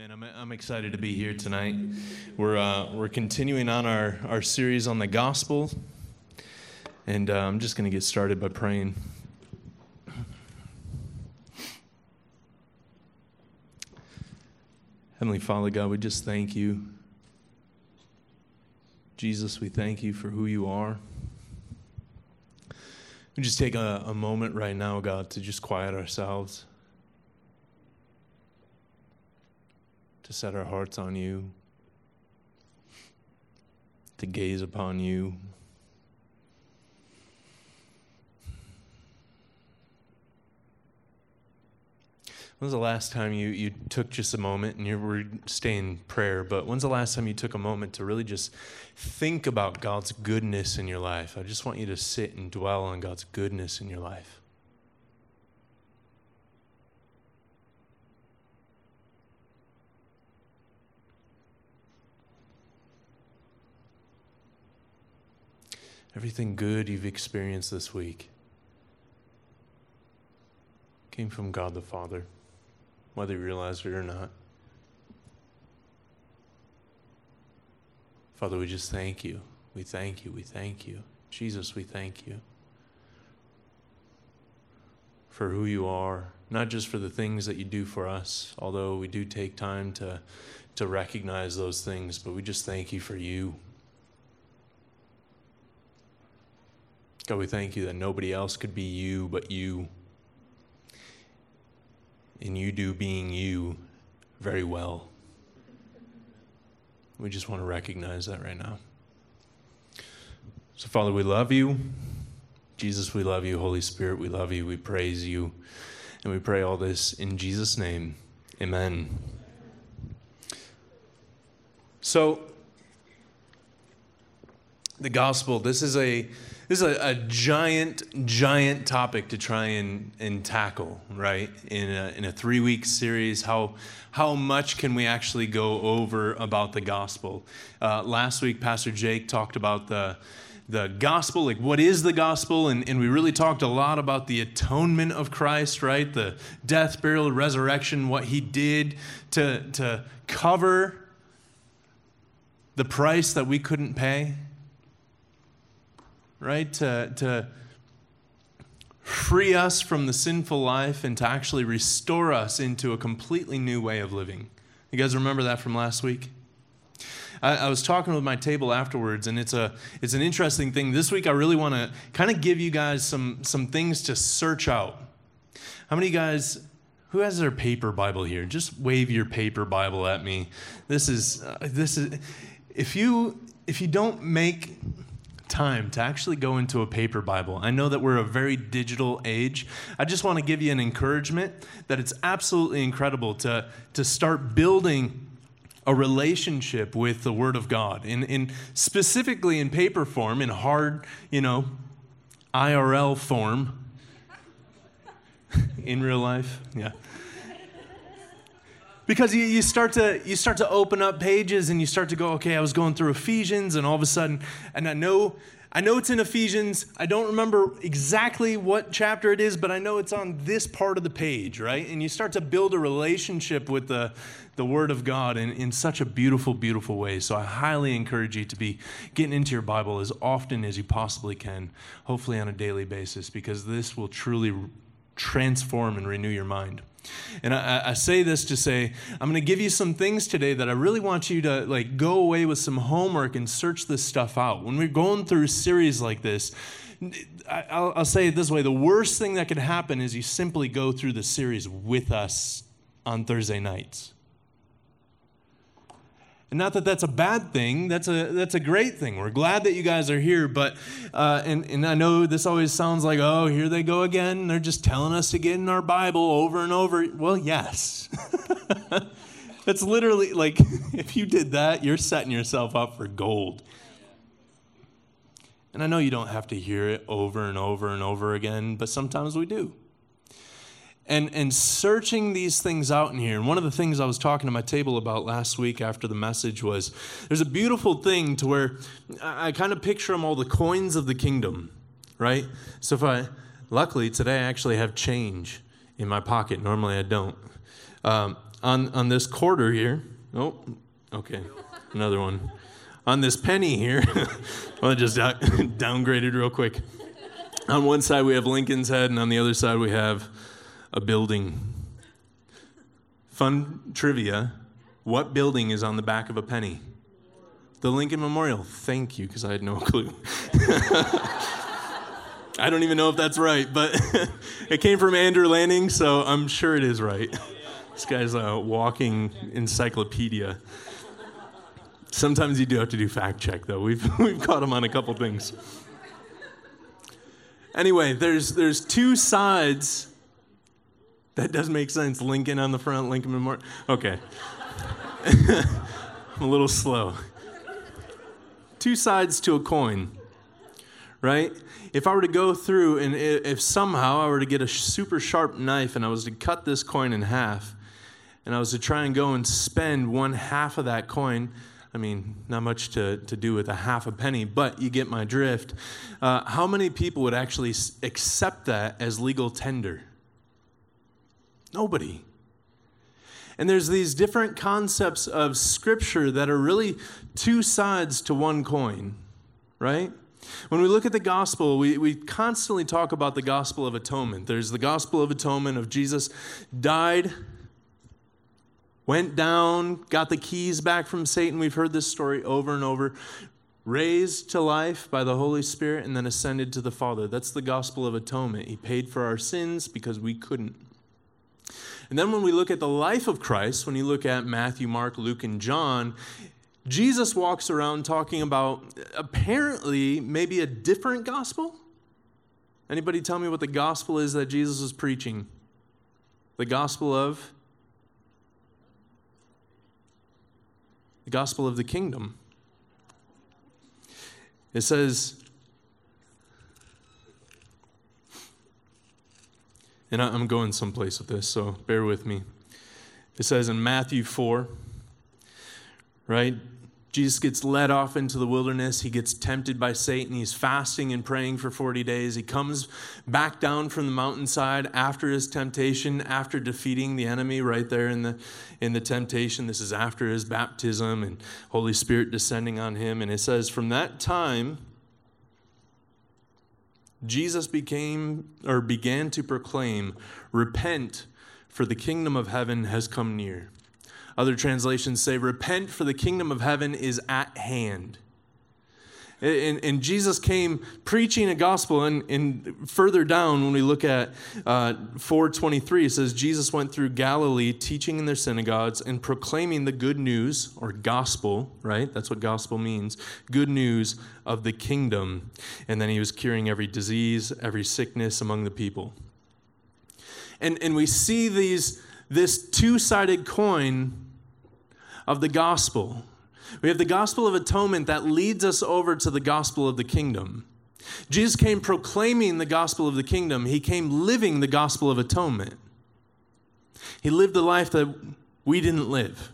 And I'm, I'm excited to be here tonight. We're, uh, we're continuing on our, our series on the gospel. And uh, I'm just going to get started by praying. Heavenly Father, God, we just thank you. Jesus, we thank you for who you are. We just take a, a moment right now, God, to just quiet ourselves. To set our hearts on you, to gaze upon you. When's the last time you, you took just a moment and you were staying prayer, but when's the last time you took a moment to really just think about God's goodness in your life? I just want you to sit and dwell on God's goodness in your life. Everything good you've experienced this week came from God the Father, whether you realize it or not. Father, we just thank you. We thank you. We thank you. Jesus, we thank you for who you are, not just for the things that you do for us, although we do take time to, to recognize those things, but we just thank you for you. God, we thank you that nobody else could be you but you. And you do being you very well. We just want to recognize that right now. So, Father, we love you. Jesus, we love you. Holy Spirit, we love you. We praise you. And we pray all this in Jesus' name. Amen. So, the gospel, this is a this is a, a, giant, giant topic to try and, and tackle, right? In a, in a three week series, how, how much can we actually go over about the gospel? Uh, last week, Pastor Jake talked about the, the gospel, like what is the gospel? And, and we really talked a lot about the atonement of Christ, right? The death, burial, resurrection, what he did to, to cover the price that we couldn't pay right? To, to free us from the sinful life and to actually restore us into a completely new way of living. You guys remember that from last week? I, I was talking with my table afterwards, and it's a it's an interesting thing. This week, I really want to kind of give you guys some some things to search out. How many guys who has their paper Bible here? Just wave your paper Bible at me. This is uh, this is if you if you don't make time to actually go into a paper Bible. I know that we're a very digital age. I just want to give you an encouragement that it's absolutely incredible to, to start building a relationship with the Word of God, in, in specifically in paper form, in hard, you know, IRL form. in real life, yeah because you, you start to you start to open up pages and you start to go okay i was going through ephesians and all of a sudden and i know i know it's in ephesians. I don't remember exactly what chapter it is but i know it's on this part of the page right? And you start to build a relationship with the the word of god in, in such a beautiful beautiful way. So i highly encourage you to be getting into your bible as often as you possibly can hopefully on a daily basis because this will truly transform and renew your mind and I, I, say this to say, I'm going to give you some things today that I really want you to like go away with some homework and search this stuff out. When we're going through a series like this, I'll, I'll say it this way: the worst thing that could happen is you simply go through the series with us on Thursday nights. And not that that's a bad thing, that's a, that's a great thing. We're glad that you guys are here, but, uh, and, and I know this always sounds like, oh, here they go again. They're just telling us to get in our Bible over and over. Well, yes. that's literally like, if you did that, you're setting yourself up for gold. And I know you don't have to hear it over and over and over again, but sometimes we do and, and searching these things out in here. And one of the things I was talking to my table about last week after the message was there's a beautiful thing to where I, I kind of picture them all the coins of the kingdom, right? So if I, luckily today I actually have change in my pocket. Normally I don't. Um, on, on this quarter here. Oh, okay. Another one. On this penny here, well, just downgraded real quick. On one side, we have Lincoln's head, and on the other side, we have a building. Fun trivia what building is on the back of a penny? The Lincoln Memorial. Thank you, because I had no clue. I don't even know if that's right, but it came from Andrew Lanning, so I'm sure it is right. This guy's a walking encyclopedia. Sometimes you do have to do fact check, though. We've, we've caught him on a couple things. Anyway, there's, there's two sides. That does make sense. Lincoln on the front, Lincoln Memorial. Okay. I'm a little slow. Two sides to a coin, right? if I were to go through and if somehow I were to get a super sharp knife and I was to cut this coin in half and I was to try and go and spend one half of that coin, I mean, not much to, to do with a half a penny, but you get my drift. Uh, how many people would actually accept that as legal tender? Nobody. And there's these different concepts of Scripture that are really two sides to one coin, right? When we look at the gospel, we, we constantly talk about the gospel of atonement. There's the gospel of atonement of Jesus died, went down, got the keys back from Satan. We've heard this story over and over. Raised to life by the Holy Spirit and then ascended to the Father. That's the gospel of atonement. He paid for our sins because we couldn't. And then when we look at the life of Christ, when you look at Matthew, Mark, Luke, and John, Jesus walks around talking about apparently maybe a different gospel. Anybody tell me what the gospel is that Jesus is preaching? The gospel of the gospel of the kingdom. It says and I'm going someplace with this, so bear with me. It says in Matthew 4, right? Jesus gets led off into the wilderness. He gets tempted by Satan. He's fasting and praying for 40 days. He comes back down from the mountainside after his temptation, after defeating the enemy right there in the, in the temptation. This is after his baptism and Holy Spirit descending on him. And it says, From that time, Jesus became or began to proclaim, Repent, for the kingdom of heaven has come near. Other translations say, Repent, for the kingdom of heaven is at hand. And, and, Jesus came preaching a gospel, and, and, further down, when we look at uh, 423, it says, Jesus went through Galilee, teaching in their synagogues and proclaiming the good news, or gospel, right? That's what gospel means good news of the kingdom. And then he was curing every disease, every sickness among the people. And, and we see these, this two sided coin of the gospel. We have the gospel of atonement that leads us over to the gospel of the kingdom. Jesus came proclaiming the gospel of the kingdom, he came living the gospel of atonement. He lived the life that we didn't live,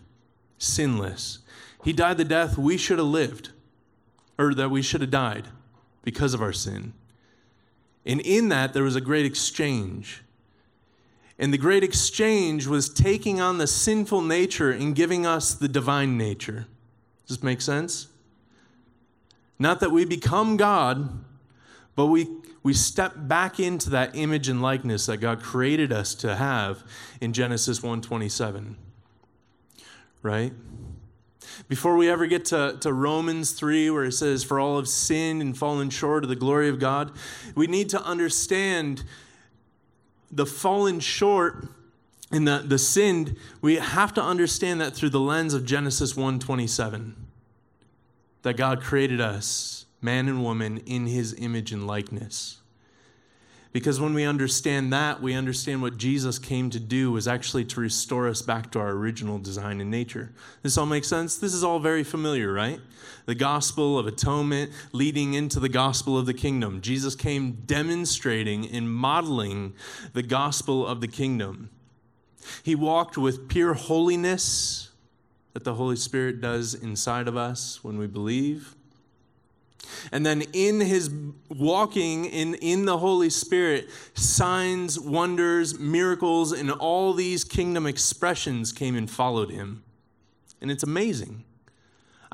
sinless. He died the death we should have lived, or that we should have died because of our sin. And in that, there was a great exchange. And the great exchange was taking on the sinful nature and giving us the divine nature. Does this make sense? Not that we become God, but we, we step back into that image and likeness that God created us to have in Genesis 1:27. Right? Before we ever get to, to Romans 3, where it says, For all have sinned and fallen short of the glory of God, we need to understand the fallen short and the, the sinned, we have to understand that through the lens of Genesis 1:27. That God created us, man and woman, in his image and likeness. Because when we understand that, we understand what Jesus came to do was actually to restore us back to our original design and nature. This all makes sense? This is all very familiar, right? The gospel of atonement leading into the gospel of the kingdom. Jesus came demonstrating and modeling the gospel of the kingdom. He walked with pure holiness that the Holy Spirit does inside of us when we believe. And then in his walking in, in the Holy Spirit, signs, wonders, miracles, and all these kingdom expressions came and followed him. And it's amazing.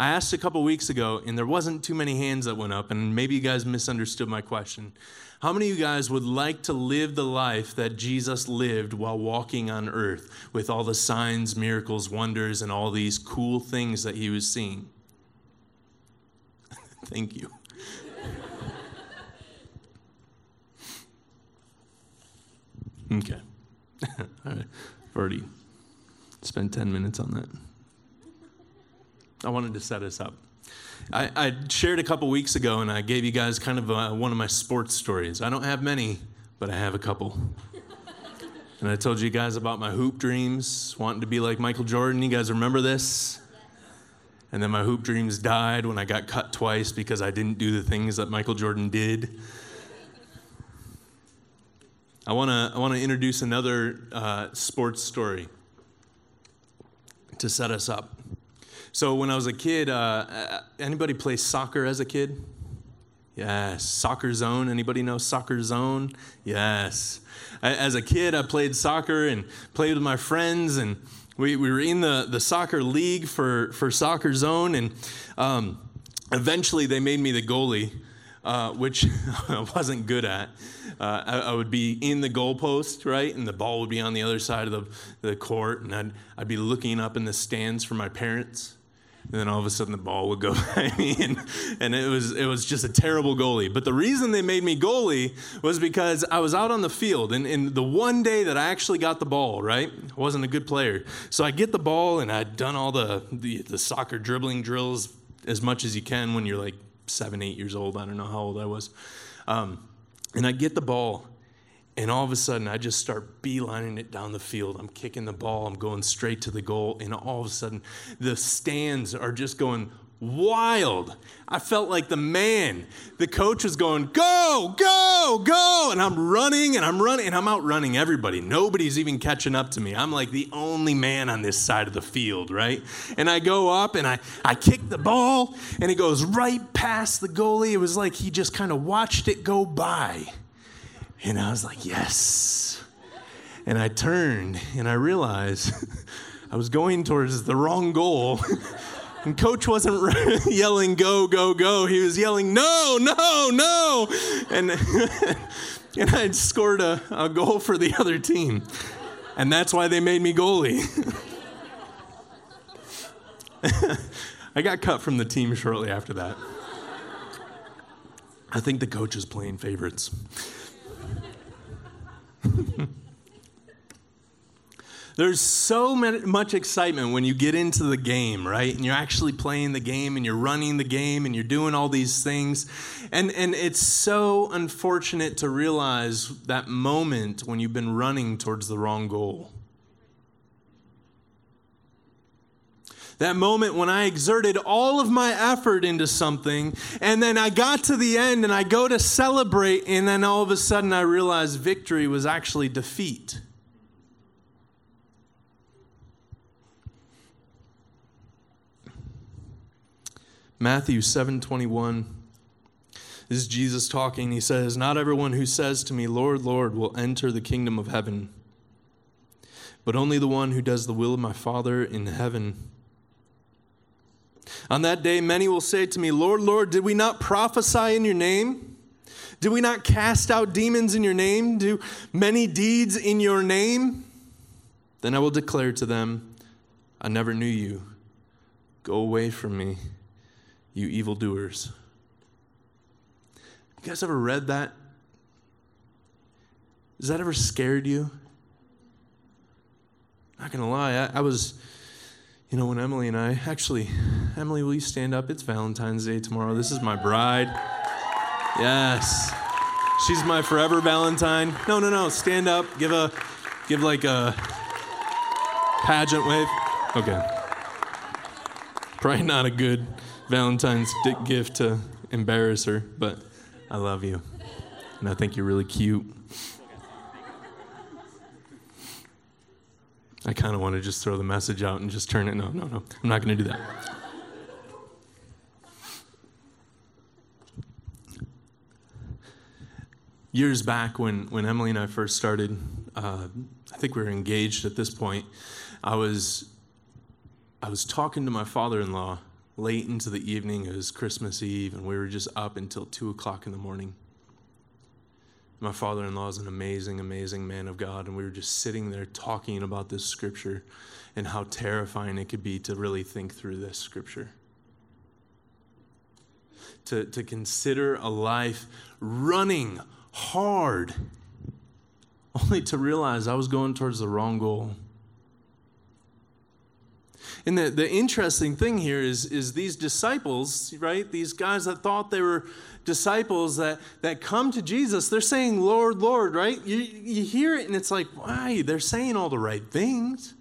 I asked a couple weeks ago, and there wasn't too many hands that went up, and maybe you guys misunderstood my question. How many of you guys would like to live the life that Jesus lived while walking on earth with all the signs, miracles, wonders, and all these cool things that he was seeing? Thank you. okay. All right. I've already spent 10 minutes on that. I wanted to set us up. I, I shared a couple weeks ago, and I gave you guys kind of a, uh, one of my sports stories. I don't have many, but I have a couple. and I told you guys about my hoop dreams, wanting to be like Michael Jordan. You guys remember this? And then my hoop dreams died when I got cut twice because I didn't do the things that Michael Jordan did. I want to I want to introduce another uh, sports story to set us up. So when I was a kid, uh, uh, anybody play soccer as a kid? Yes. Soccer Zone. Anybody know Soccer Zone? Yes. As a kid, I played soccer and played with my friends, and we, we were in the, the soccer league for, for Soccer Zone, and um, eventually they made me the goalie, uh, which I wasn't good at. Uh, I, I, would be in the goalpost, right, and the ball would be on the other side of the, the court, and I'd, I'd be looking up in the stands for my parents and then all of a sudden the ball would go by me and, and it was it was just a terrible goalie. But the reason they made me goalie was because i was out on the field and, and the one day that i actually got the ball right? I wasn't a good player. So i get the ball and i'd done all the, the, the soccer dribbling drills as much as you can when you're like seven eight years old. I don't know how old i was. Um, and i get the ball and all of a sudden, I just start beelining it down the field. I'm kicking the ball, I'm going straight to the goal. And all of a sudden, the stands are just going wild. I felt like the man. The coach was going, go, go, go. And I'm running and I'm running and I'm outrunning everybody. Nobody's even catching up to me. I'm like the only man on this side of the field, right? And I go up and I, I kick the ball and it goes right past the goalie. It was like he just kind of watched it go by. And I was like, yes. And I turned and I realized I was going towards the wrong goal. And coach wasn't yelling, go, go, go. He was yelling, no, no, no. And, and I'd scored a, a goal for the other team. And that's why they made me goalie. I got cut from the team shortly after that. I think the coach is playing favorites. There's so much excitement when you get into the game, right? And you're actually playing the game and you're running the game and you're doing all these things. And, and it's so unfortunate to realize that moment when you've been running towards the wrong goal. That moment when I exerted all of my effort into something, and then I got to the end and I go to celebrate, and then all of a sudden I realize victory was actually defeat. Matthew 7:21 this is Jesus talking. He says, "Not everyone who says to me, Lord, Lord, will enter the kingdom of heaven, but only the one who does the will of my Father in heaven." On that day, many will say to me, Lord, Lord, did we not prophesy in your name? Did we not cast out demons in your name? Do many deeds in your name? Then I will declare to them, I never knew you. Go away from me, you evildoers. You guys ever read that? Has that ever scared you? Not gonna lie, I, I was you know, when Emily and I, actually, Emily, will you stand up? It's Valentine's Day tomorrow. This is my bride. Yes. She's my forever Valentine. No, no, no. Stand up. Give a, give like a pageant wave. Okay. Probably not a good Valentine's gift to embarrass her, but I love you. And I think you're really cute. I kind of want to just throw the message out and just turn it. No, no, no. I'm not going to do that. Years back, when, when Emily and I first started, uh, I think we were engaged at this point. I was, I was talking to my father in law late into the evening. It was Christmas Eve, and we were just up until 2 o'clock in the morning. My father-in-law is an amazing, amazing man of God, and we were just sitting there talking about this scripture and how terrifying it could be to really think through this scripture. To, to consider a life running hard, only to realize I was going towards the wrong goal. And the, the interesting thing here is, is these disciples, right? These guys that thought they were disciples that, that come to Jesus, they're saying, Lord, Lord, right? You, you hear it and it's like, why? They're saying all the right things.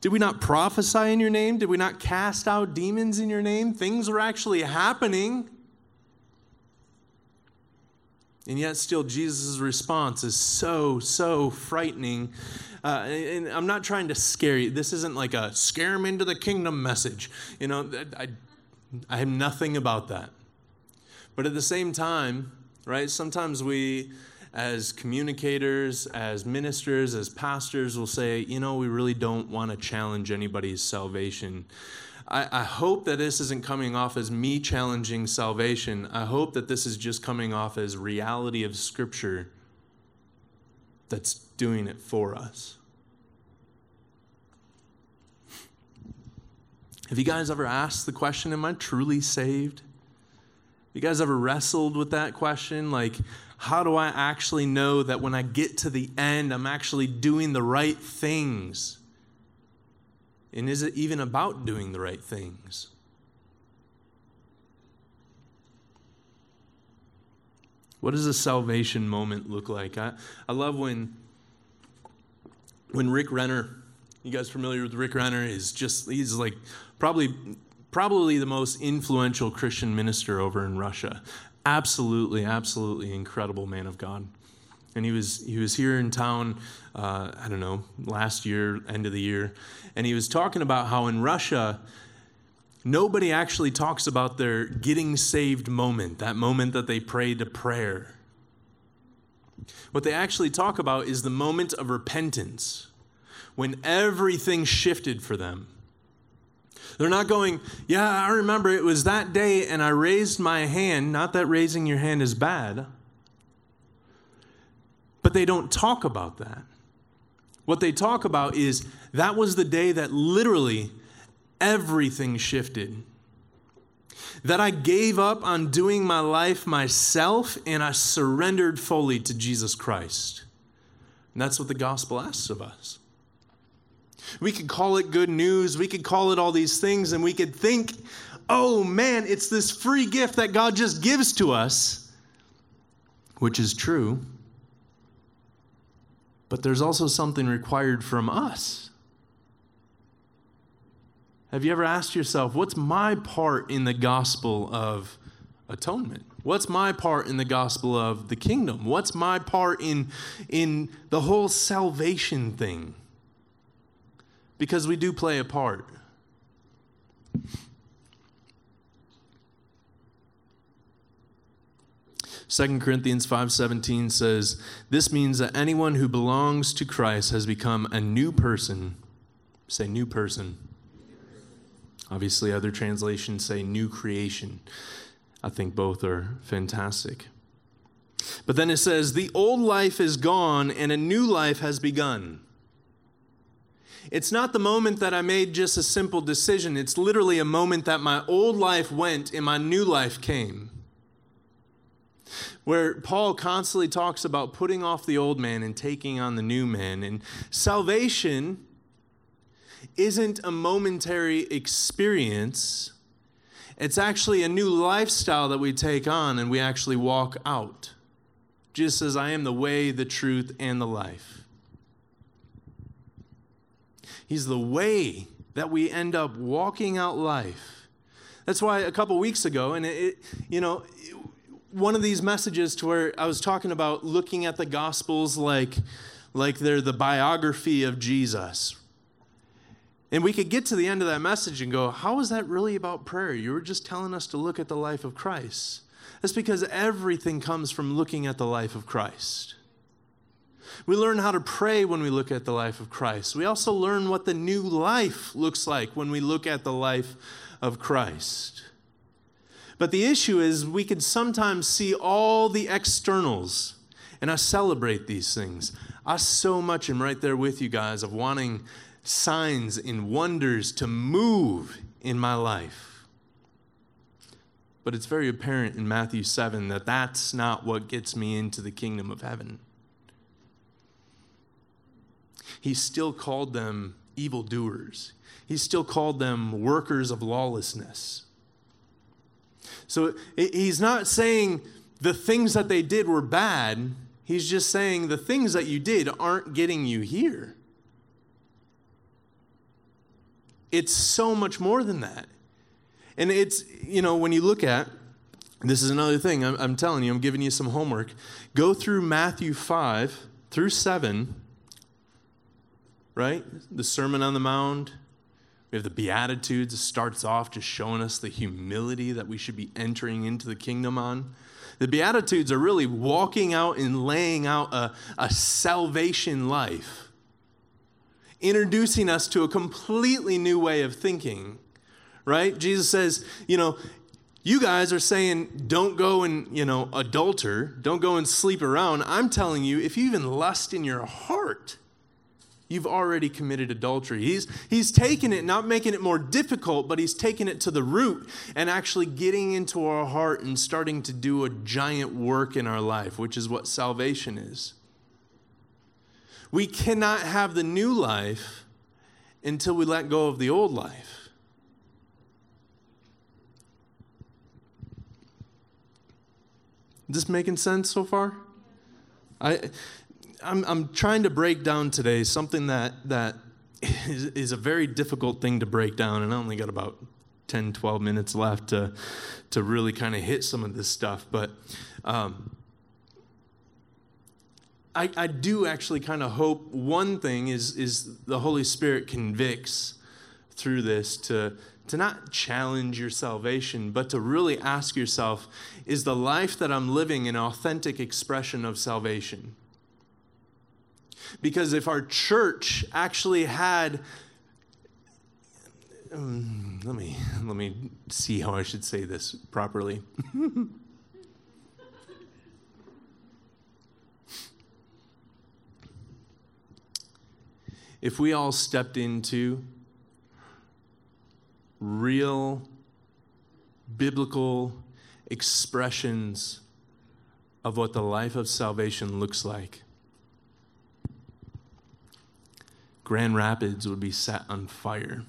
Did we not prophesy in your name? Did we not cast out demons in your name? Things were actually happening. And yet, still, Jesus' response is so, so frightening. Uh, and I'm not trying to scare you. This isn't like a scare them into the kingdom message. You know, I, I have nothing about that. But at the same time, right, sometimes we, as communicators, as ministers, as pastors, will say, you know, we really don't want to challenge anybody's salvation. I, I hope that this isn't coming off as me challenging salvation. I hope that this is just coming off as reality of Scripture that's doing it for us. Have you guys ever asked the question, Am I truly saved? You guys ever wrestled with that question? Like, how do I actually know that when I get to the end, I'm actually doing the right things? And is it even about doing the right things? What does a salvation moment look like? I, I love when when Rick Renner, you guys familiar with Rick Renner, is just he's like probably probably the most influential Christian minister over in Russia. Absolutely, absolutely incredible man of God and he was he was here in town uh, i don't know last year end of the year and he was talking about how in russia nobody actually talks about their getting saved moment that moment that they prayed a prayer what they actually talk about is the moment of repentance when everything shifted for them they're not going, yeah, I remember it was that day and I raised my hand. Not that raising your hand is bad. But they don't talk about that. What they talk about is that was the day that literally everything shifted. That I gave up on doing my life myself and I surrendered fully to Jesus Christ. And that's what the gospel asks of us. We could call it good news, we could call it all these things, and we could think, oh man, it's this free gift that God just gives to us, which is true but there's also something required from us. Have you ever asked yourself, what's my part in the gospel of atonement? What's my part in the gospel of the kingdom? What's my part in, in the whole salvation thing? Because we do play a part. Second Corinthians 5:17 says, "This means that anyone who belongs to Christ has become a new person." Say new person. Obviously other translations say new creation. I think both are fantastic. But then it says, "The old life is gone and a new life has begun." It's not the moment that I made just a simple decision. It's literally a moment that my old life went and my new life came where Paul constantly talks about putting off the old man and taking on the new man. And salvation isn't a momentary experience, it's actually a new lifestyle that we take on and we actually walk out. Jesus says, I am the way, the truth, and the life. He's the way that we end up walking out life. That's why a couple weeks ago, and it, you know, one of these messages to where I was talking about looking at the Gospels like, like they're the biography of Jesus. And we could get to the end of that message and go, How is that really about prayer? You were just telling us to look at the life of Christ. That's because everything comes from looking at the life of Christ. We learn how to pray when we look at the life of Christ. We also learn what the new life looks like when we look at the life of Christ. But the issue is, we can sometimes see all the externals, and I celebrate these things. I so much am right there with you guys of wanting signs and wonders to move in my life. But it's very apparent in Matthew 7 that that's not what gets me into the kingdom of heaven. He still called them evildoers, he still called them workers of lawlessness. So he's not saying the things that they did were bad. He's just saying the things that you did aren't getting you here. It's so much more than that. And it's, you know, when you look at, this is another thing, I'm, I'm telling you, I'm giving you some homework. Go through Matthew 5 through 7, right? The Sermon on the Mount, we have the Beatitudes. It starts off just showing us the humility that we should be entering into the kingdom on. The Beatitudes are really walking out and laying out a, a salvation life, introducing us to a completely new way of thinking, right? Jesus says, you know, you guys are saying don't go and, you know, adulter, don't go and sleep around. I'm telling you, if you even lust in your heart, you've already committed adultery. He's, he's taken it, not making it more difficult, but he's taken it to the root and actually getting into our heart and starting to do a giant work in our life, which is what salvation is. We cannot have the new life until we let go of the old life. Is this making sense so far? I I'm, I'm trying to break down today something that, that is, is a very difficult thing to break down, and I only got about 10, 12 minutes left to, to really kind of hit some of this stuff. But um, I, I do actually kind of hope one thing is, is the Holy Spirit convicts through this to, to not challenge your salvation, but to really ask yourself is the life that I'm living an authentic expression of salvation? Because if our church actually had um, let me let me see how I should say this properly. if we all stepped into real biblical expressions of what the life of salvation looks like, Grand Rapids would be set on fire.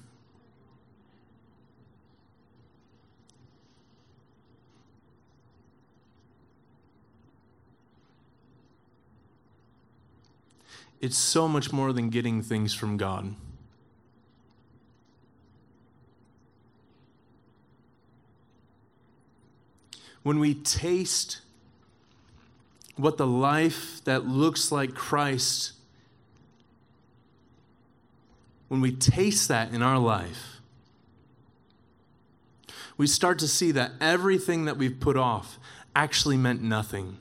It's so much more than getting things from God. When we taste what the life that looks like Christ when we taste that in our life, we start to see that everything that we've put off actually meant nothing.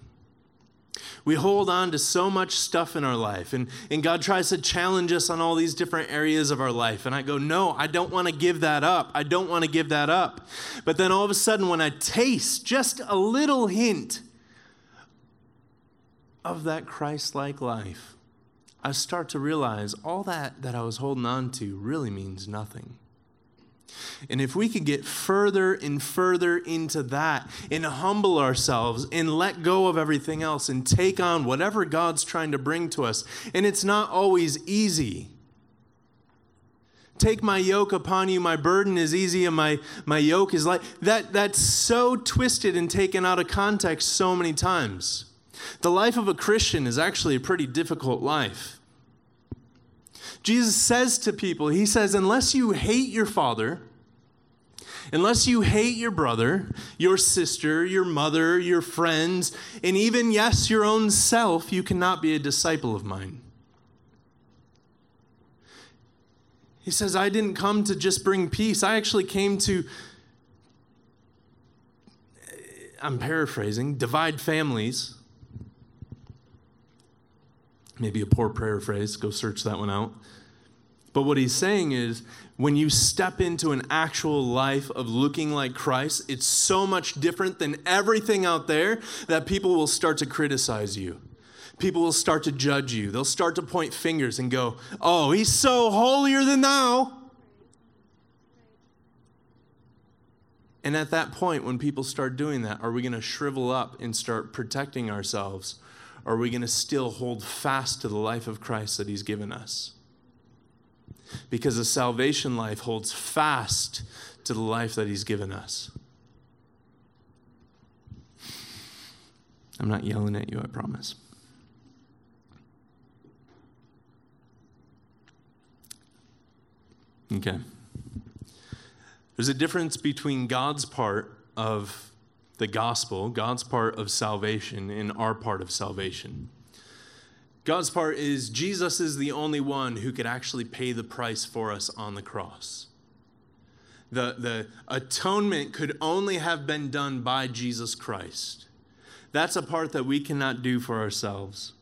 We hold on to so much stuff in our life, and, and God tries to challenge us on all these different areas of our life. And I go, No, I don't want to give that up. I don't want to give that up. But then all of a sudden, when I taste just a little hint of that Christ like life, I start to realize all that that I was holding on to really means nothing. And if we could get further and further into that and humble ourselves and let go of everything else and take on whatever God's trying to bring to us, and it's not always easy. Take my yoke upon you, my burden is easy, and my, my yoke is light. That, that's so twisted and taken out of context so many times. The life of a Christian is actually a pretty difficult life. Jesus says to people, He says, unless you hate your father, unless you hate your brother, your sister, your mother, your friends, and even, yes, your own self, you cannot be a disciple of mine. He says, I didn't come to just bring peace. I actually came to I'm paraphrasing, divide families. Maybe a poor prayer phrase. go search that one out. But what he's saying is when you step into an actual life of looking like Christ, it's so much different than everything out there that people will start to criticize you. People will start to judge you. They'll start to point fingers and go, Oh, he's so holier than thou. And at that point, when people start doing that, are we going to shrivel up and start protecting ourselves? Are we going to still hold fast to the life of Christ that He's given us? Because the salvation life holds fast to the life that He's given us. I'm not yelling at you, I promise. Okay. There's a difference between God's part of the gospel, God's part of salvation, and our part of salvation. God's part is Jesus is the only one who could actually pay the price for us on the cross. The, the atonement could only have been done by Jesus Christ. That's a part that we cannot do for ourselves.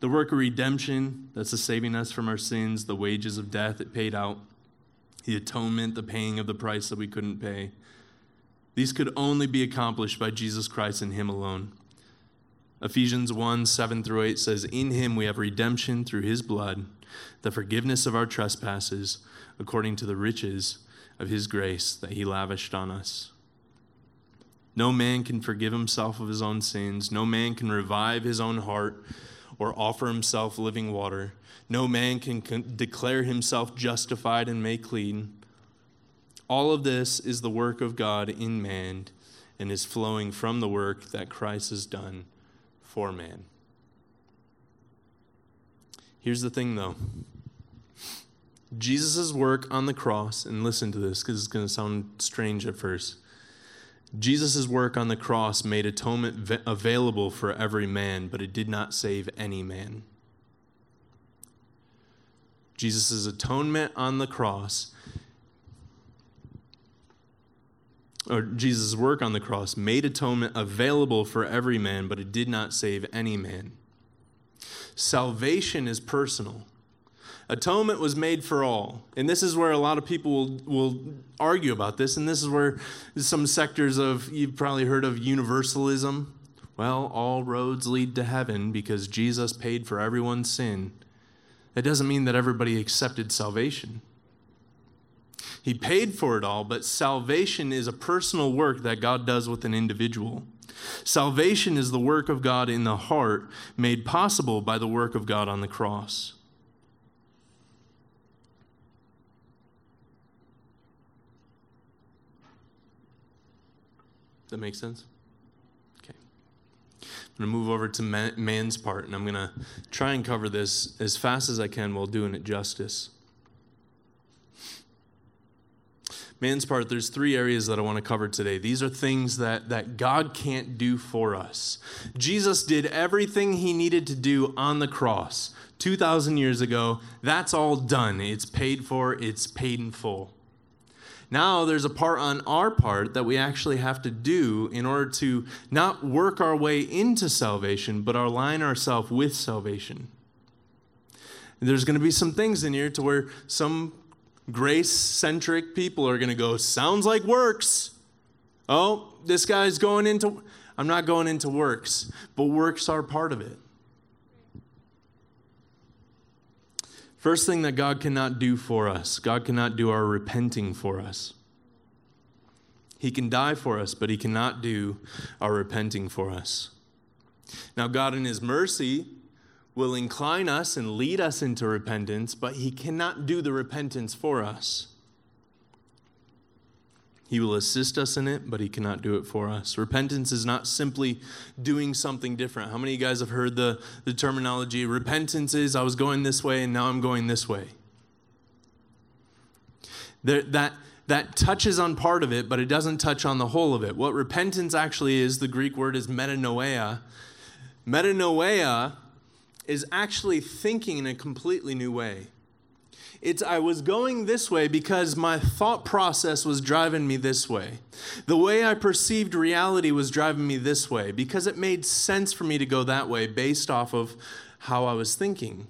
The work of redemption, that's the saving us from our sins, the wages of death it paid out the atonement, the paying of the price that we couldn't pay. These could only be accomplished by Jesus Christ and Him alone. Ephesians 1 7 through 8 says, In Him we have redemption through His blood, the forgiveness of our trespasses, according to the riches of His grace that He lavished on us. No man can forgive himself of his own sins. No man can revive his own heart or offer himself living water. No man can declare himself justified and made clean. All of this is the work of God in man and is flowing from the work that Christ has done for man. Here's the thing, though Jesus' work on the cross, and listen to this because it's going to sound strange at first. Jesus' work on the cross made atonement available for every man, but it did not save any man. Jesus' atonement on the cross, or Jesus' work on the cross, made atonement available for every man, but it did not save any man. Salvation is personal. Atonement was made for all. And this is where a lot of people will, will argue about this. And this is where some sectors of, you've probably heard of universalism. Well, all roads lead to heaven because Jesus paid for everyone's sin. That doesn't mean that everybody accepted salvation. He paid for it all, but salvation is a personal work that God does with an individual. Salvation is the work of God in the heart, made possible by the work of God on the cross. That makes sense? Okay. I'm going to move over to man's part, and I'm going to try and cover this as fast as I can while doing it justice. Man's part, there's three areas that I want to cover today. These are things that, that God can't do for us. Jesus did everything he needed to do on the cross 2,000 years ago. That's all done. It's paid for, it's paid in full. Now there's a part on our part that we actually have to do in order to not work our way into salvation, but align ourselves with salvation. There's going to be some things in here to where some grace centric people are going to go, sounds like works. Oh, this guy's going into, I'm not going into works, but works are part of it. First thing that God cannot do for us God cannot do our repenting for us. He can die for us, but He cannot do our repenting for us. Now, God, in His mercy, will incline us and lead us into repentance, but He cannot do the repentance for us. He will assist us in it, but He cannot do it for us. Repentance is not simply doing something different. How many of you guys have heard the, the terminology? Repentance is I was going this way and now I'm going this way. There, that, that touches on part of it, but it doesn't touch on the whole of it. What repentance actually is, the Greek word is metanoia. Metanoia is actually thinking in a completely new way. It's I was going this way because my thought process was driving me this way. The way I perceived reality was driving me this way because it made sense for me to go that way based off of how I was thinking.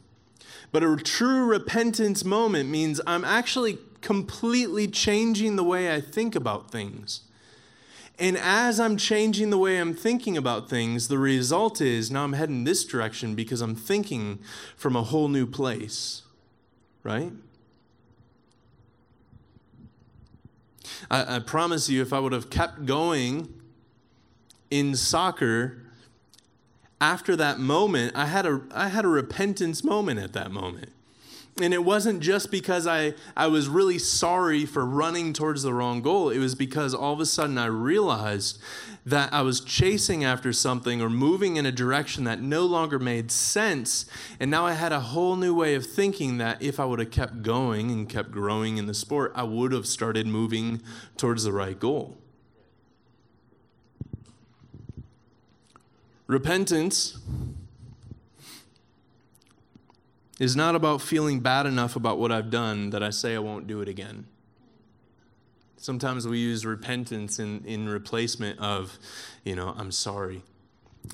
But a true repentance moment means I'm actually completely changing the way I think about things. And as I'm changing the way I'm thinking about things, the result is now I'm heading this direction because I'm thinking from a whole new place, right? I, I promise you, if I would have kept going in soccer, after that moment, I had a, I had a repentance moment at that moment. And it wasn't just because I, I was really sorry for running towards the wrong goal. It was because all of a sudden I realized that I was chasing after something or moving in a direction that no longer made sense. And now I had a whole new way of thinking that if I would have kept going and kept growing in the sport, I would have started moving towards the right goal. Repentance is not about feeling bad enough about what I've done that I say I won't do it again. Sometimes we use repentance in, in replacement of, you know, I'm sorry.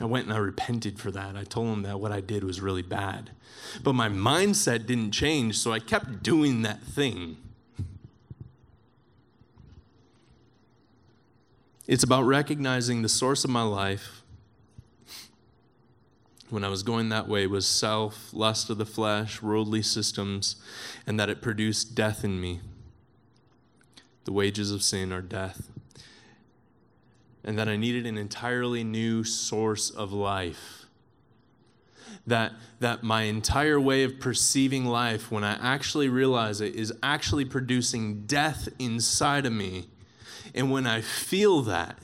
I went and I repented for that. I told him that what I did was really bad. But my mindset didn't change, so I kept doing that thing. It's about recognizing the source of my life when I was going that way was self, lust of the flesh, worldly systems, and that it produced death in me. The wages of sin are death. And that I needed an entirely new source of life. That, that my entire way of perceiving life, when I actually realize it, is actually producing death inside of me. And when I feel that,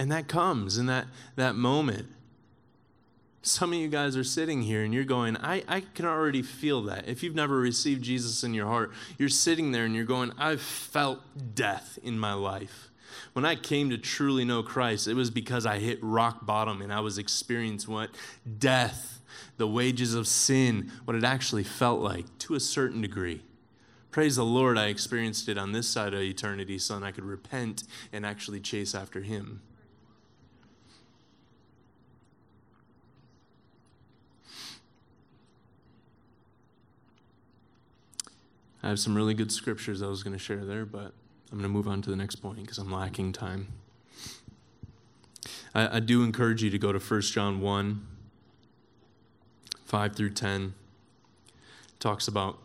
And that comes in that, that moment. Some of you guys are sitting here and you're going, I, I can already feel that. If you've never received Jesus in your heart, you're sitting there and you're going, I've felt death in my life. When I came to truly know Christ, it was because I hit rock bottom and I was experiencing what death, the wages of sin, what it actually felt like to a certain degree. Praise the Lord, I experienced it on this side of eternity so I could repent and actually chase after Him. I have some really good scriptures I was going to share there, but I'm going to move on to the next point because I'm lacking time. I, I, do encourage you to go to 1 John 1 5 through 10. It talks about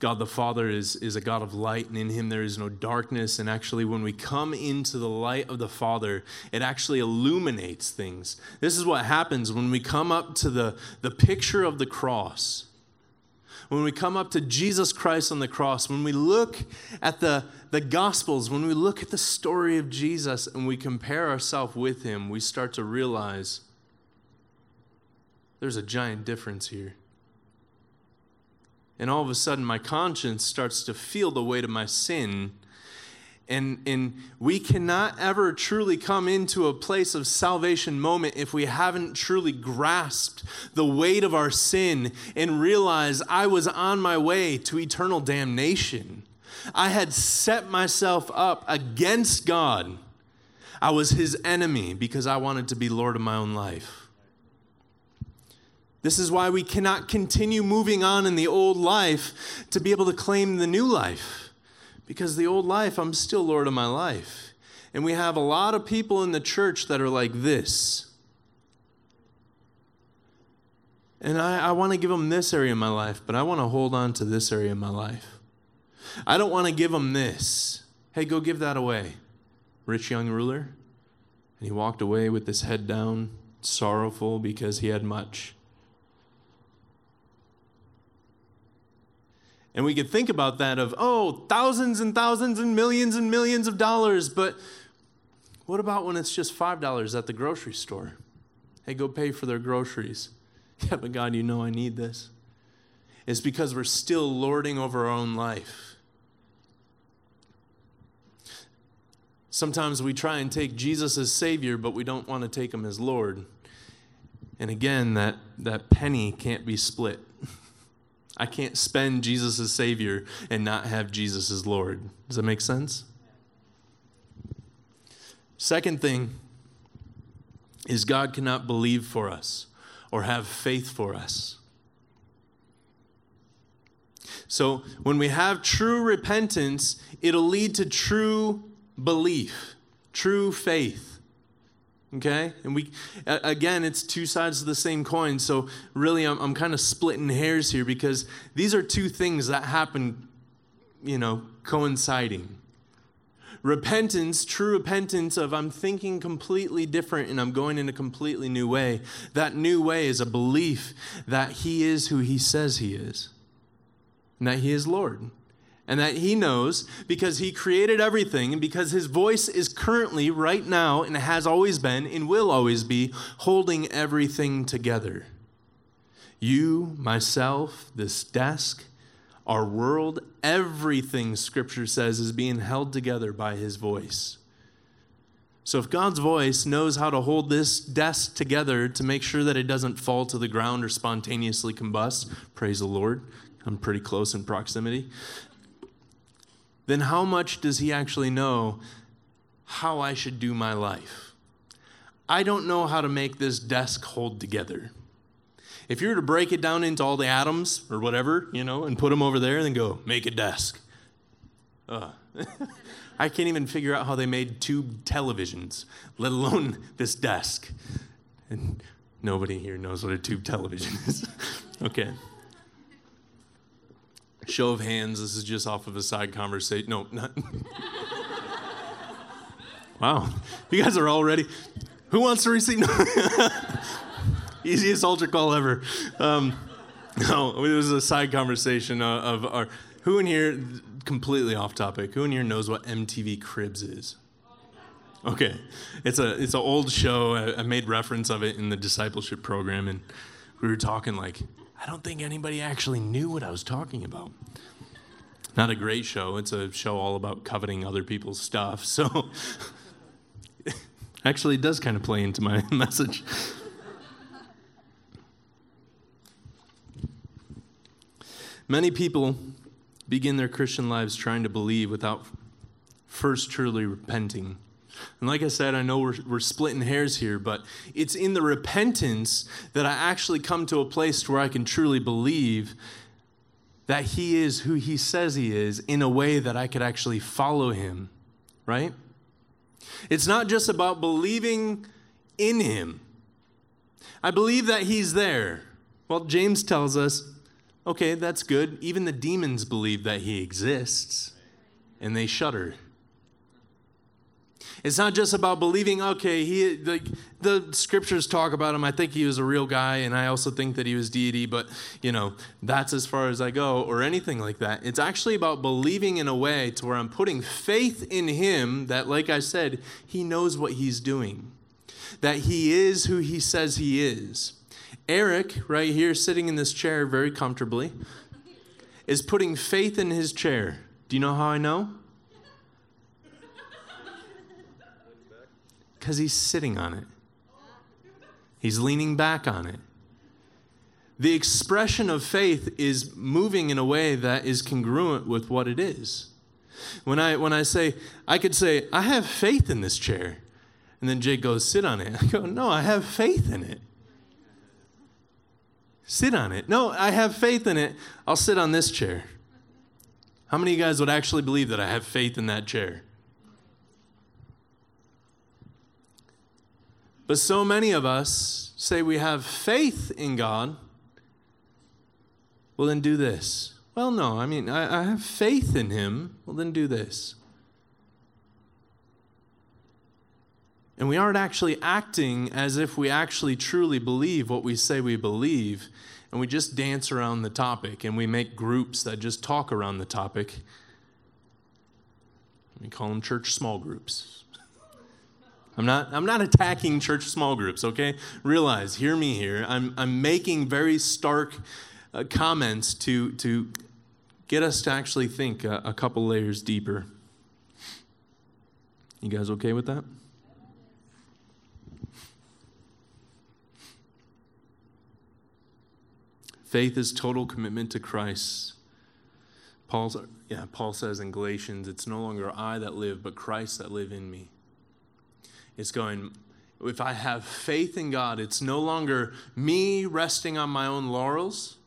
God the Father is, is a God of light, and in him there is no darkness. And actually, when we come into the light of the Father, it actually illuminates things. This is what happens when we come up to the, the picture of the cross when we come up to Jesus Christ on the cross, when we look at the, the Gospels, when we look at the story of Jesus and we compare ourselves with him, we start to realize there's a giant difference here. And all of a sudden, my conscience starts to feel the weight of my sin and, and we cannot ever truly come into a place of salvation moment if we haven't truly grasped the weight of our sin and realized I was on my way to eternal damnation. I had set myself up against God. I was his enemy because I wanted to be Lord of my own life. This is why we cannot continue moving on in the old life to be able to claim the new life. Because the old life, I'm still Lord of my life. And we have a lot of people in the church that are like this. And I, I want to give them this area of my life, but I want to hold on to this area of my life. I don't want to give them this. Hey, go give that away. Rich young ruler. And he walked away with his head down, sorrowful because he had much. And we could think about that of, oh, thousands and thousands and millions and millions of dollars. But what about when it's just $5 at the grocery store? Hey, go pay for their groceries. Yeah, but God, you know I need this. It's because we're still lording over our own life. Sometimes we try and take Jesus as Savior, but we don't want to take Him as Lord. And again, that, that penny can't be split. I can't spend Jesus as Savior and not have Jesus as Lord. Does that make sense? Second thing is God cannot believe for us or have faith for us. So when we have true repentance, it'll lead to true belief, true faith. Okay? And we, again, it's two sides of the same coin. So really, I'm, I'm kind of splitting hairs here because these are two things that happen, you know, coinciding. Repentance, true repentance of I'm thinking completely different and I'm going in a completely new way. That new way is a belief that He is who He says He is and that He is Lord and that he knows because he created everything and because his voice is currently, right now, and has always been and will always be holding everything together. You, myself, this desk, our world, everything Scripture says is being held together by his voice. So, if God's voice knows how to hold this desk together to make sure that it doesn't fall to the ground or spontaneously combust, praise the Lord. I'm pretty close in proximity then how much does he actually know how I should do my life? I don't know how to make this desk hold together. If you were to break it down into all the atoms or whatever, you know, and put them over there and then go, make a desk. Uh, I can't even figure out how they made tube televisions, let alone this desk. And nobody here knows what a tube television is. okay. Show of hands, this is just off of a side conversation. No, not. wow. You guys are all ready. Who wants to receive? Easiest altar call ever. Um, no, it was a side conversation uh, of our. Who in here, completely off topic, who in here knows what MTV Cribs is? Okay, it's a it's an old show. I, I made reference of it in the discipleship program, and we were talking like I don't think anybody actually knew what I was talking about. Not a great show. It's a show all about coveting other people's stuff. So, actually, it does kind of play into my message. Many people begin their Christian lives trying to believe without first truly repenting and like I said, I know we're, we're splitting hairs here, but it's in the repentance that I actually come to a place where I can truly believe that He is who He says He is in a way that I could actually follow Him, right? It's not just about believing in Him. I believe that He's there. Well, James tells us okay, that's good. Even the demons believe that He exists, and they shudder. It's not just about believing, okay, he like the scriptures talk about him. I think he was a real guy, and I also think that he was deity, but you know, that's as far as I go, or anything like that. It's actually about believing in a way to where I'm putting faith in him that, like I said, he knows what he's doing. That he is who he says he is. Eric, right here, sitting in this chair very comfortably, is putting faith in his chair. Do you know how I know? Because he's sitting on it, he's leaning back on it. The expression of faith is moving in a way that is congruent with what it is. When I, when I say, I could say, I have faith in this chair. And then Jake goes, sit on it. I go, no, I have faith in it. Sit on it. No, I have faith in it. I'll sit on this chair. How many of you guys would actually believe that I have faith in that chair? But so many of us say we have faith in God. Well, then do this. Well, no, I mean, I, I have faith in Him. Well, then do this. And we aren't actually acting as if we actually truly believe what we say we believe. And we just dance around the topic and we make groups that just talk around the topic. We call them church small groups. I'm not, I'm not attacking church small groups, okay? Realize, hear me here. I'm, I'm making very stark uh, comments to, to get us to actually think a, a couple layers deeper. You guys okay with that? Faith is total commitment to Christ. Paul's, yeah, Paul says in Galatians, it's no longer I that live, but Christ that live in me. It's going, if I have faith in God, it's no longer me resting on my own laurels.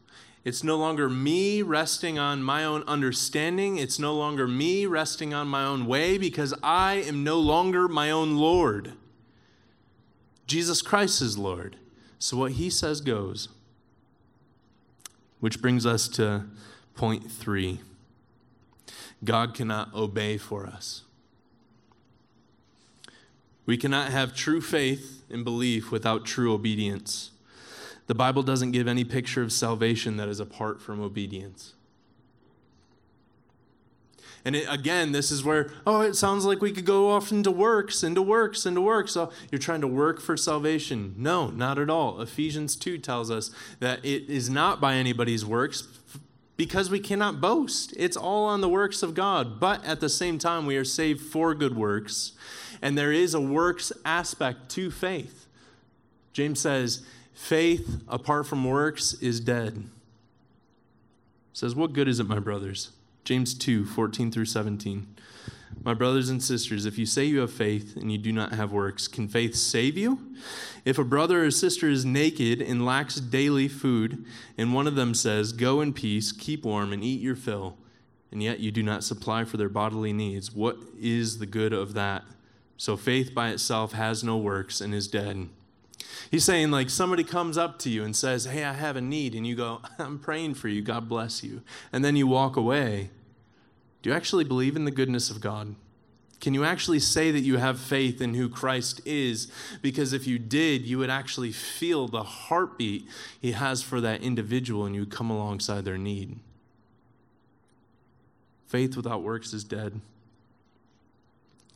It's no longer me resting on my own understanding. It's no longer me resting on my own way because I am no longer my own Lord. Jesus Christ is Lord. So what he says goes. Which brings us to point three God cannot obey for us. We cannot have true faith and belief without true obedience. The Bible doesn't give any picture of salvation that is apart from obedience. And it, again, this is where, oh, it sounds like we could go off into works, into works, into works. So you're trying to work for salvation. No, not at all. Ephesians 2 tells us that it is not by anybody's works because we cannot boast. It's all on the works of God. But at the same time, we are saved for good works. And there is a works aspect to faith. James says, faith apart from works is dead. Says, What good is it, my brothers? James 2 14 through 17. My brothers and sisters, if you say you have faith and you do not have works, can faith save you? If a brother or sister is naked and lacks daily food, and one of them says, Go in peace, keep warm, and eat your fill, and yet you do not supply for their bodily needs, what is the good of that? So faith by itself has no works and is dead. He's saying, like, somebody comes up to you and says, Hey, I have a need. And you go, I'm praying for you. God bless you. And then you walk away. Do you actually believe in the goodness of God? Can you actually say that you have faith in who Christ is? Because if you did, you would actually feel the heartbeat he has for that individual and you would come alongside their need. Faith without works is dead.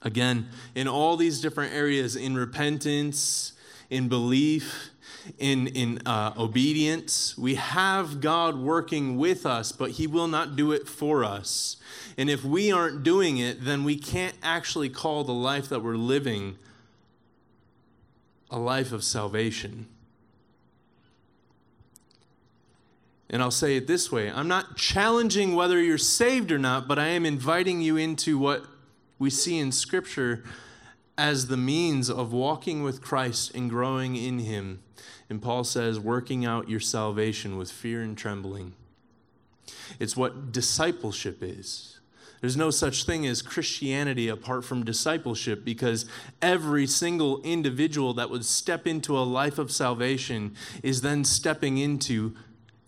Again, in all these different areas, in repentance, in belief, in, in uh, obedience. We have God working with us, but He will not do it for us. And if we aren't doing it, then we can't actually call the life that we're living a life of salvation. And I'll say it this way I'm not challenging whether you're saved or not, but I am inviting you into what we see in Scripture as the means of walking with Christ and growing in Him. And Paul says, working out your salvation with fear and trembling. It's what discipleship is. There's no such thing as Christianity apart from discipleship because every single individual that would step into a life of salvation is then stepping into,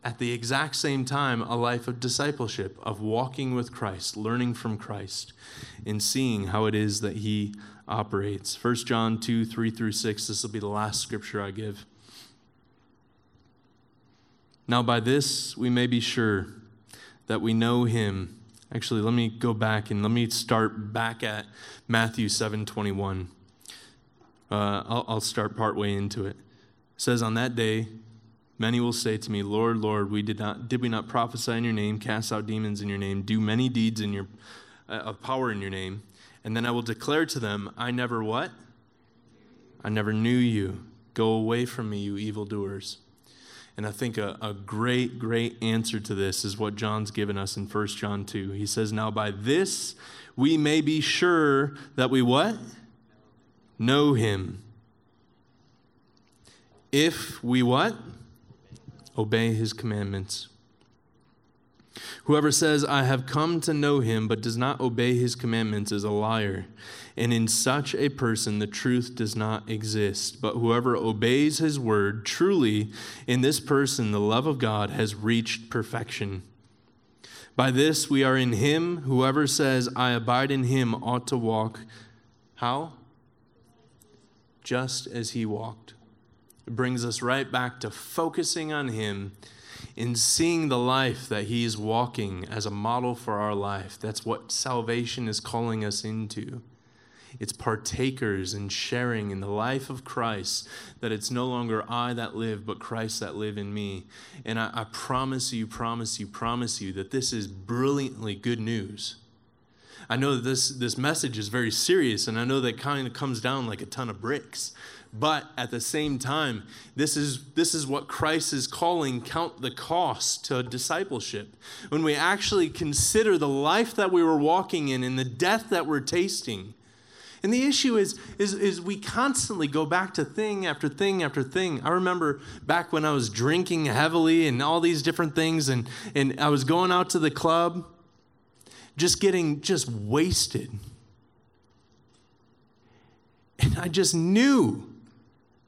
at the exact same time, a life of discipleship, of walking with Christ, learning from Christ, and seeing how it is that He operates. 1 John 2 3 through 6, this will be the last scripture I give. Now, by this we may be sure that we know him. Actually, let me go back and let me start back at Matthew 7 21. Uh, I'll, I'll start partway into it. It says, On that day, many will say to me, Lord, Lord, we did, not, did we not prophesy in your name, cast out demons in your name, do many deeds in your, uh, of power in your name? And then I will declare to them, I never what? I never knew you. Go away from me, you evildoers. And I think a, a great, great answer to this is what John's given us in 1 John 2. He says, Now by this we may be sure that we what? Know him. If we what? Obey his commandments. Whoever says, I have come to know him, but does not obey his commandments, is a liar. And in such a person, the truth does not exist. But whoever obeys his word, truly, in this person, the love of God has reached perfection. By this we are in him. Whoever says, I abide in him, ought to walk. How? Just as he walked. Brings us right back to focusing on him in seeing the life that He's walking as a model for our life. That's what salvation is calling us into. It's partakers and sharing in the life of Christ, that it's no longer I that live, but Christ that live in me. And I, I promise you, promise you, promise you that this is brilliantly good news. I know that this, this message is very serious, and I know that kind of comes down like a ton of bricks. But at the same time, this is, this is what Christ is calling count the cost to discipleship. When we actually consider the life that we were walking in and the death that we're tasting. And the issue is, is, is we constantly go back to thing after thing after thing. I remember back when I was drinking heavily and all these different things, and, and I was going out to the club, just getting just wasted. And I just knew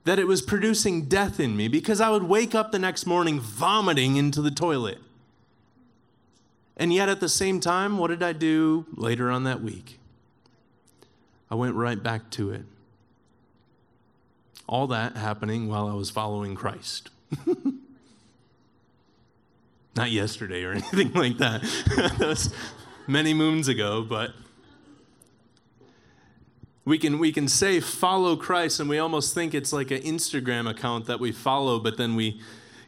that it was producing death in me because I would wake up the next morning vomiting into the toilet. And yet, at the same time, what did I do later on that week? I went right back to it. All that happening while I was following Christ. Not yesterday or anything like that. that was many moons ago, but we can, we can say follow Christ, and we almost think it's like an Instagram account that we follow, but then we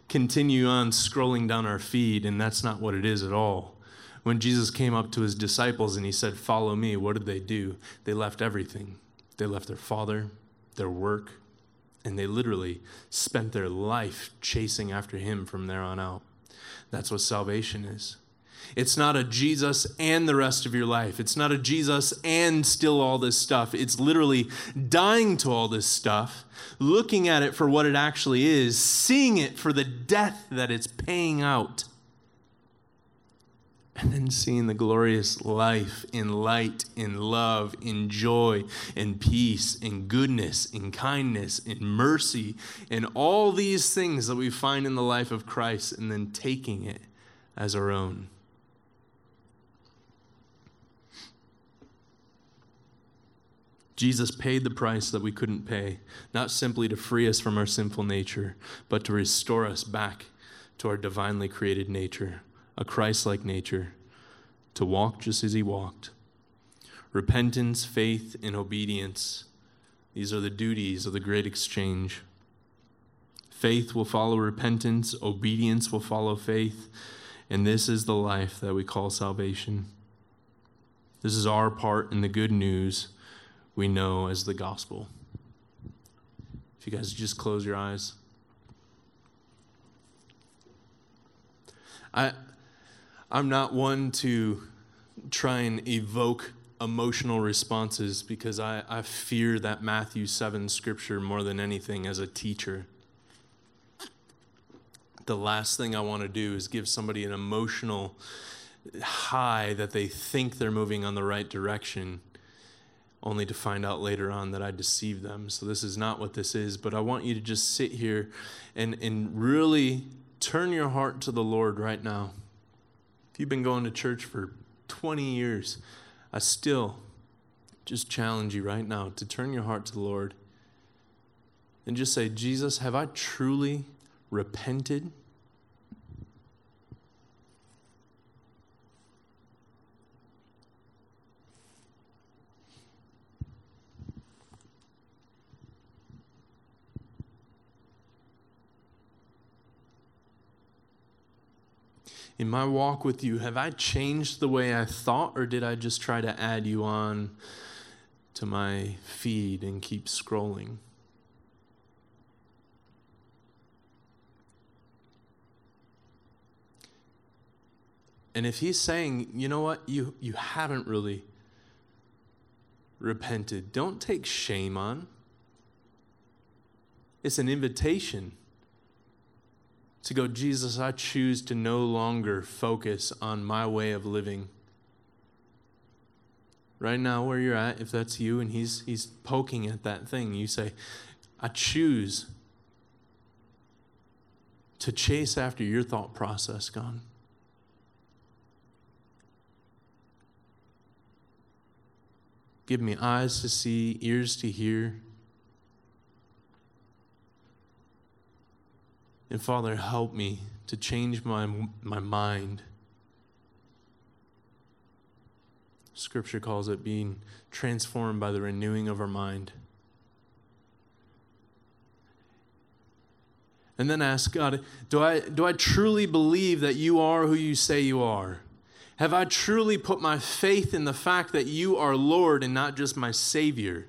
continue on scrolling down our feed, and that's not what it is at all. When Jesus came up to his disciples and he said, Follow me, what did they do? They left everything. They left their father, their work, and they literally spent their life chasing after him from there on out. That's what salvation is. It's not a Jesus and the rest of your life. It's not a Jesus and still all this stuff. It's literally dying to all this stuff, looking at it for what it actually is, seeing it for the death that it's paying out, and then seeing the glorious life in light, in love, in joy, in peace, in goodness, in kindness, in mercy, in all these things that we find in the life of Christ, and then taking it as our own. Jesus paid the price that we couldn't pay, not simply to free us from our sinful nature, but to restore us back to our divinely created nature, a Christ like nature, to walk just as he walked. Repentance, faith, and obedience. These are the duties of the great exchange. Faith will follow repentance, obedience will follow faith, and this is the life that we call salvation. This is our part in the good news we know as the gospel. If you guys just close your eyes. I, I'm not one to try and evoke emotional responses because I, I fear that Matthew 7 scripture more than anything as a teacher. The last thing I want to do is give somebody an emotional high that they think they're moving on the right direction only to find out later on that I deceived them. So this is not what this is, but I want you to just sit here and, and really turn your heart to the Lord right now. If you've been going to church for 20 years, I still just challenge you right now to turn your heart to the Lord and just say, Jesus, have I truly repented? In my walk with you, have I changed the way I thought, or did I just try to add you on to my feed and keep scrolling? And if he's saying, you know what, you, you haven't really repented, don't take shame on. It's an invitation to go, Jesus, I choose to no longer focus on my way of living. Right now, where you're at, if that's you and he's, he's poking at that thing, you say, I choose to chase after your thought process, God. Give me eyes to see, ears to hear. And Father, help me to change my, my mind. Scripture calls it being transformed by the renewing of our mind. And then ask God, do I, do I truly believe that you are who you say you are? Have I truly put my faith in the fact that you are Lord and not just my Savior?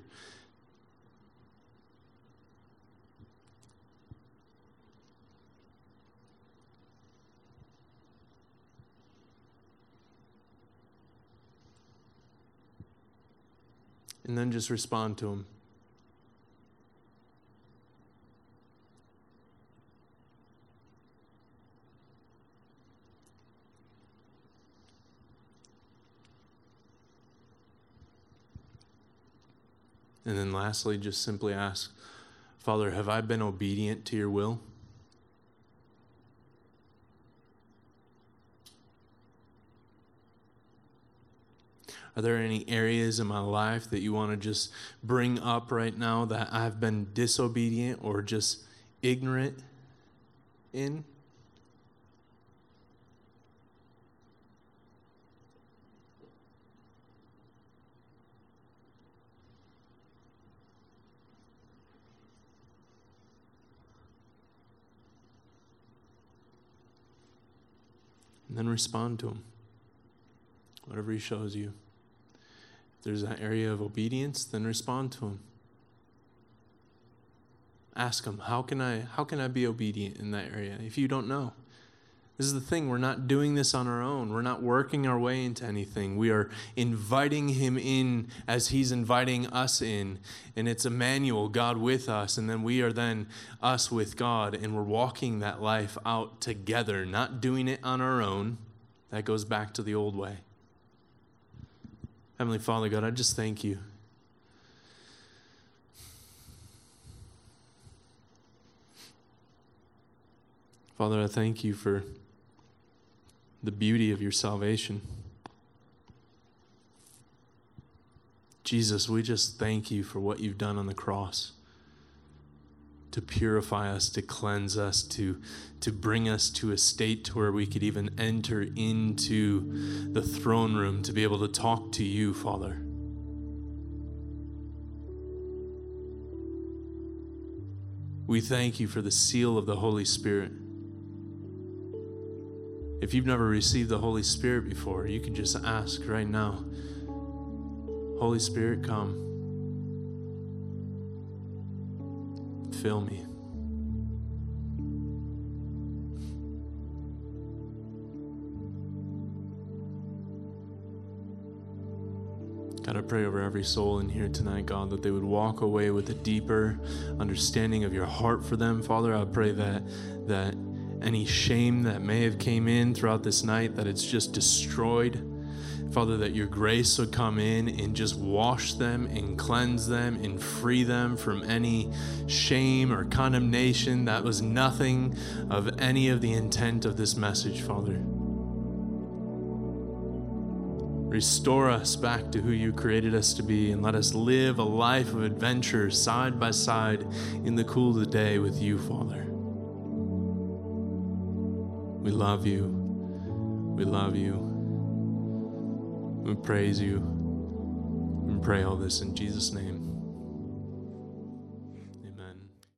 And then just respond to Him. And then lastly, just simply ask, Father, have I been obedient to your will? Are there any areas in my life that you want to just bring up right now that I've been disobedient or just ignorant in? and then respond to him. Whatever he shows you. There's that area of obedience, then respond to him. Ask him, how can I how can I be obedient in that area? If you don't know. This is the thing, we're not doing this on our own. We're not working our way into anything. We are inviting Him in as He's inviting us in. And it's Emmanuel, God with us. And then we are then us with God. And we're walking that life out together, not doing it on our own. That goes back to the old way. Heavenly Father, God, I just thank you. Father, I thank you for the beauty of your salvation. Jesus, we just thank you for what you've done on the cross to purify us, to cleanse us, to, to bring us to a state to where we could even enter into the throne room to be able to talk to you, Father. We thank you for the seal of the Holy Spirit. If you've never received the Holy Spirit before, you can just ask right now Holy Spirit, come. Fill me. God, I pray over every soul in here tonight, God, that they would walk away with a deeper understanding of your heart for them. Father, I pray that that any shame that may have came in throughout this night that it's just destroyed father that your grace would come in and just wash them and cleanse them and free them from any shame or condemnation that was nothing of any of the intent of this message father Restore us back to who you created us to be and let us live a life of adventure side by side in the cool of the day with you, Father. We love you. We love you. We praise you. and pray all this in Jesus' name.